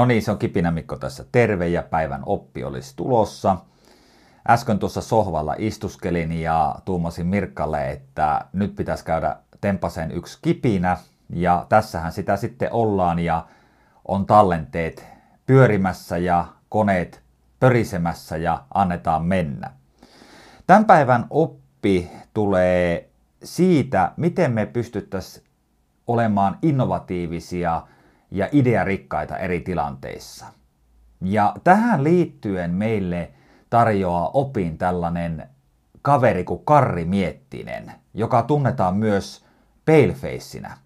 No niin, se on Kipinä Mikko tässä terve ja päivän oppi olisi tulossa. Äsken tuossa sohvalla istuskelin ja tuumasin Mirkkalle, että nyt pitäisi käydä tempasen yksi kipinä. Ja tässähän sitä sitten ollaan ja on tallenteet pyörimässä ja koneet pörisemässä ja annetaan mennä. Tämän päivän oppi tulee siitä, miten me pystyttäisiin olemaan innovatiivisia ja idearikkaita eri tilanteissa. Ja tähän liittyen meille tarjoaa opin tällainen kaveri kuin Karri Miettinen, joka tunnetaan myös Palefacenä.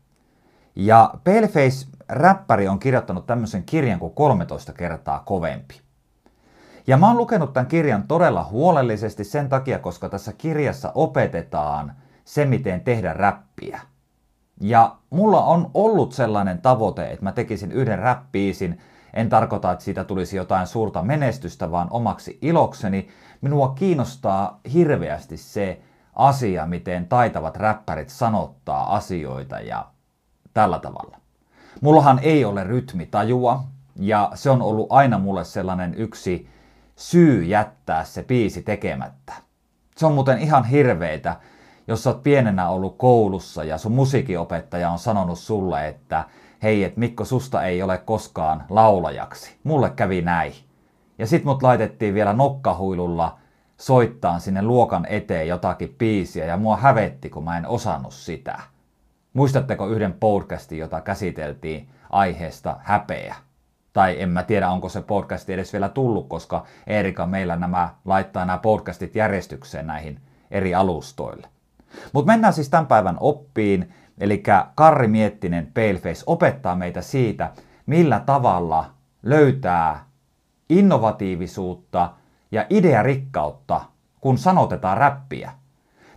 Ja Paleface-räppäri on kirjoittanut tämmöisen kirjan kuin 13 kertaa kovempi. Ja mä oon lukenut tämän kirjan todella huolellisesti sen takia, koska tässä kirjassa opetetaan se, miten tehdä räppiä. Ja mulla on ollut sellainen tavoite, että mä tekisin yhden räppiisin. En tarkoita, että siitä tulisi jotain suurta menestystä, vaan omaksi ilokseni. Minua kiinnostaa hirveästi se asia, miten taitavat räppärit sanottaa asioita ja tällä tavalla. Mullahan ei ole rytmitajua, ja se on ollut aina mulle sellainen yksi syy jättää se biisi tekemättä. Se on muuten ihan hirveitä, jos sä oot pienenä ollut koulussa ja sun musiikinopettaja on sanonut sulle, että hei, että Mikko, susta ei ole koskaan laulajaksi. Mulle kävi näin. Ja sit mut laitettiin vielä nokkahuilulla soittaa sinne luokan eteen jotakin biisiä ja mua hävetti, kun mä en osannut sitä. Muistatteko yhden podcastin, jota käsiteltiin aiheesta häpeä? Tai en mä tiedä, onko se podcasti edes vielä tullut, koska Erika meillä nämä laittaa nämä podcastit järjestykseen näihin eri alustoille. Mutta mennään siis tämän päivän oppiin, eli Karri Miettinen Paleface opettaa meitä siitä, millä tavalla löytää innovatiivisuutta ja idearikkautta, kun sanotetaan räppiä.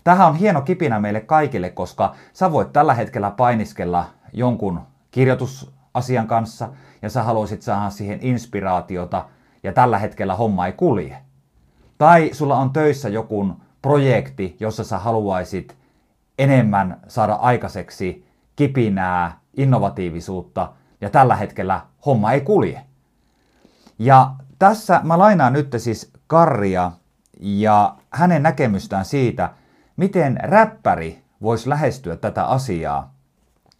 Tähän on hieno kipinä meille kaikille, koska sä voit tällä hetkellä painiskella jonkun kirjoitusasian kanssa ja sä haluaisit saada siihen inspiraatiota ja tällä hetkellä homma ei kulje. Tai sulla on töissä joku projekti, jossa sä haluaisit enemmän saada aikaiseksi kipinää, innovatiivisuutta ja tällä hetkellä homma ei kulje. Ja tässä mä lainaan nyt siis Karria ja hänen näkemystään siitä, miten räppäri voisi lähestyä tätä asiaa,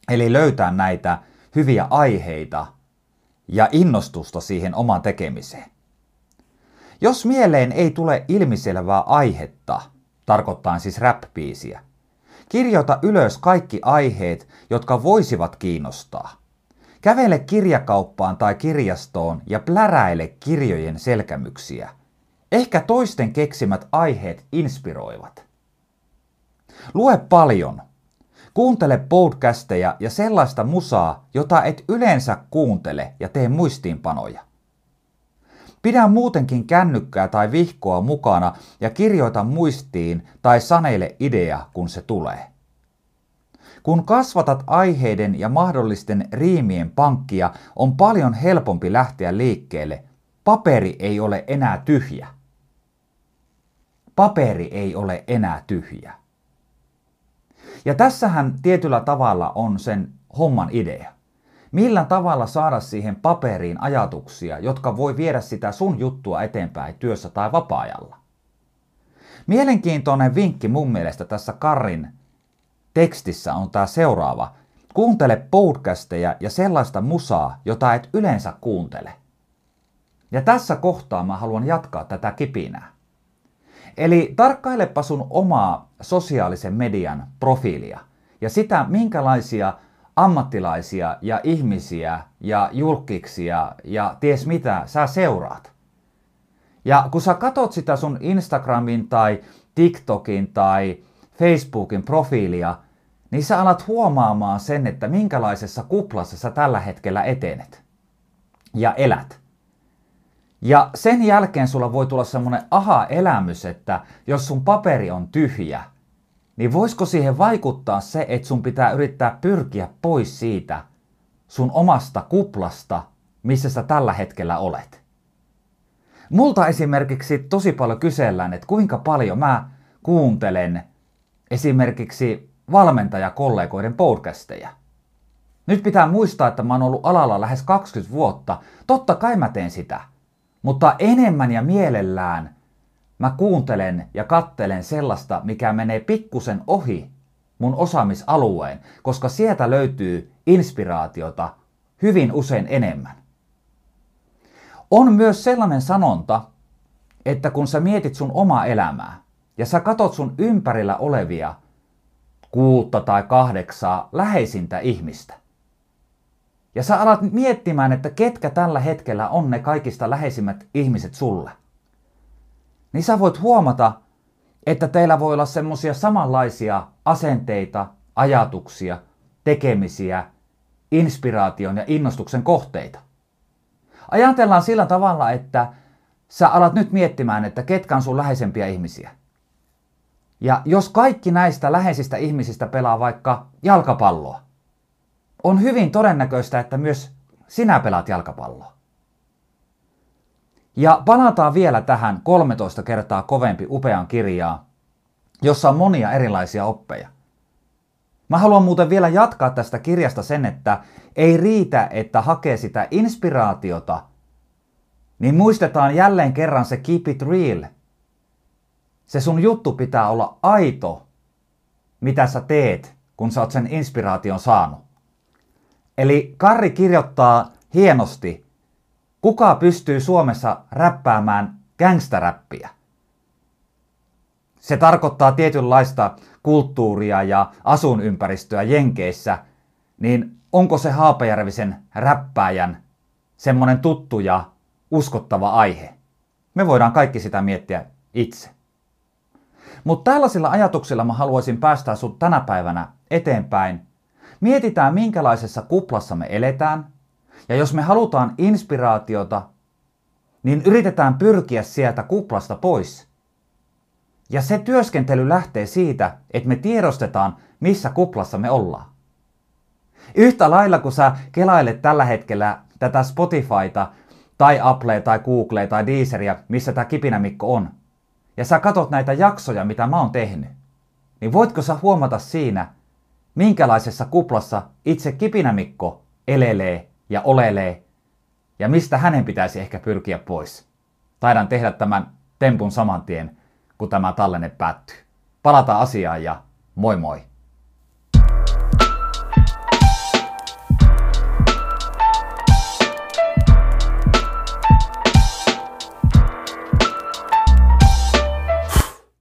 eli löytää näitä hyviä aiheita ja innostusta siihen omaan tekemiseen. Jos mieleen ei tule ilmiselvää aihetta, tarkoittaa siis rap kirjoita ylös kaikki aiheet, jotka voisivat kiinnostaa. Kävele kirjakauppaan tai kirjastoon ja pläräile kirjojen selkämyksiä. Ehkä toisten keksimät aiheet inspiroivat. Lue paljon. Kuuntele podcasteja ja sellaista musaa, jota et yleensä kuuntele ja tee muistiinpanoja. Pidä muutenkin kännykkää tai vihkoa mukana ja kirjoita muistiin tai saneile idea, kun se tulee. Kun kasvatat aiheiden ja mahdollisten riimien pankkia, on paljon helpompi lähteä liikkeelle. Paperi ei ole enää tyhjä. Paperi ei ole enää tyhjä. Ja tässähän tietyllä tavalla on sen homman idea. Millä tavalla saada siihen paperiin ajatuksia, jotka voi viedä sitä sun juttua eteenpäin työssä tai vapaa-ajalla? Mielenkiintoinen vinkki mun mielestä tässä Karin tekstissä on tämä seuraava. Kuuntele podcasteja ja sellaista musaa, jota et yleensä kuuntele. Ja tässä kohtaa mä haluan jatkaa tätä kipinää. Eli tarkkailepa sun omaa sosiaalisen median profiilia ja sitä, minkälaisia ammattilaisia ja ihmisiä ja julkiksia ja ties mitä sä seuraat. Ja kun sä katot sitä sun Instagramin tai TikTokin tai Facebookin profiilia, niin sä alat huomaamaan sen, että minkälaisessa kuplassa sä tällä hetkellä etenet ja elät. Ja sen jälkeen sulla voi tulla semmoinen aha-elämys, että jos sun paperi on tyhjä, niin voisiko siihen vaikuttaa se, että sun pitää yrittää pyrkiä pois siitä sun omasta kuplasta, missä sä tällä hetkellä olet? Multa esimerkiksi tosi paljon kysellään, että kuinka paljon mä kuuntelen esimerkiksi valmentajakollegoiden podcasteja. Nyt pitää muistaa, että mä oon ollut alalla lähes 20 vuotta. Totta kai mä teen sitä. Mutta enemmän ja mielellään mä kuuntelen ja kattelen sellaista, mikä menee pikkusen ohi mun osaamisalueen, koska sieltä löytyy inspiraatiota hyvin usein enemmän. On myös sellainen sanonta, että kun sä mietit sun omaa elämää ja sä katot sun ympärillä olevia kuutta tai kahdeksaa läheisintä ihmistä, ja sä alat miettimään, että ketkä tällä hetkellä on ne kaikista läheisimmät ihmiset sulle, niin sä voit huomata, että teillä voi olla semmoisia samanlaisia asenteita, ajatuksia, tekemisiä, inspiraation ja innostuksen kohteita. Ajatellaan sillä tavalla, että sä alat nyt miettimään, että ketkä on sun läheisempiä ihmisiä. Ja jos kaikki näistä läheisistä ihmisistä pelaa vaikka jalkapalloa, on hyvin todennäköistä, että myös sinä pelaat jalkapalloa. Ja palataan vielä tähän 13 kertaa kovempi upean kirjaa, jossa on monia erilaisia oppeja. Mä haluan muuten vielä jatkaa tästä kirjasta sen, että ei riitä, että hakee sitä inspiraatiota, niin muistetaan jälleen kerran se keep it real. Se sun juttu pitää olla aito, mitä sä teet, kun sä oot sen inspiraation saanut. Eli Karri kirjoittaa hienosti, kuka pystyy Suomessa räppäämään gangsteräppiä. Se tarkoittaa tietynlaista kulttuuria ja asunympäristöä Jenkeissä, niin onko se Haapajärvisen räppääjän semmoinen tuttu ja uskottava aihe? Me voidaan kaikki sitä miettiä itse. Mutta tällaisilla ajatuksilla mä haluaisin päästää sut tänä päivänä eteenpäin. Mietitään, minkälaisessa kuplassa me eletään. Ja jos me halutaan inspiraatiota, niin yritetään pyrkiä sieltä kuplasta pois. Ja se työskentely lähtee siitä, että me tiedostetaan, missä kuplassa me ollaan. Yhtä lailla kun sä kelailet tällä hetkellä tätä Spotifyta tai Applea tai Googlea tai Deezeria, missä tämä kipinämikko on, ja sä katot näitä jaksoja, mitä mä oon tehnyt, niin voitko sä huomata siinä, minkälaisessa kuplassa itse kipinämikko elelee ja olelee, ja mistä hänen pitäisi ehkä pyrkiä pois. Taidan tehdä tämän tempun saman tien kun tämä tallenne päättyy. Palataan asiaan ja moi moi!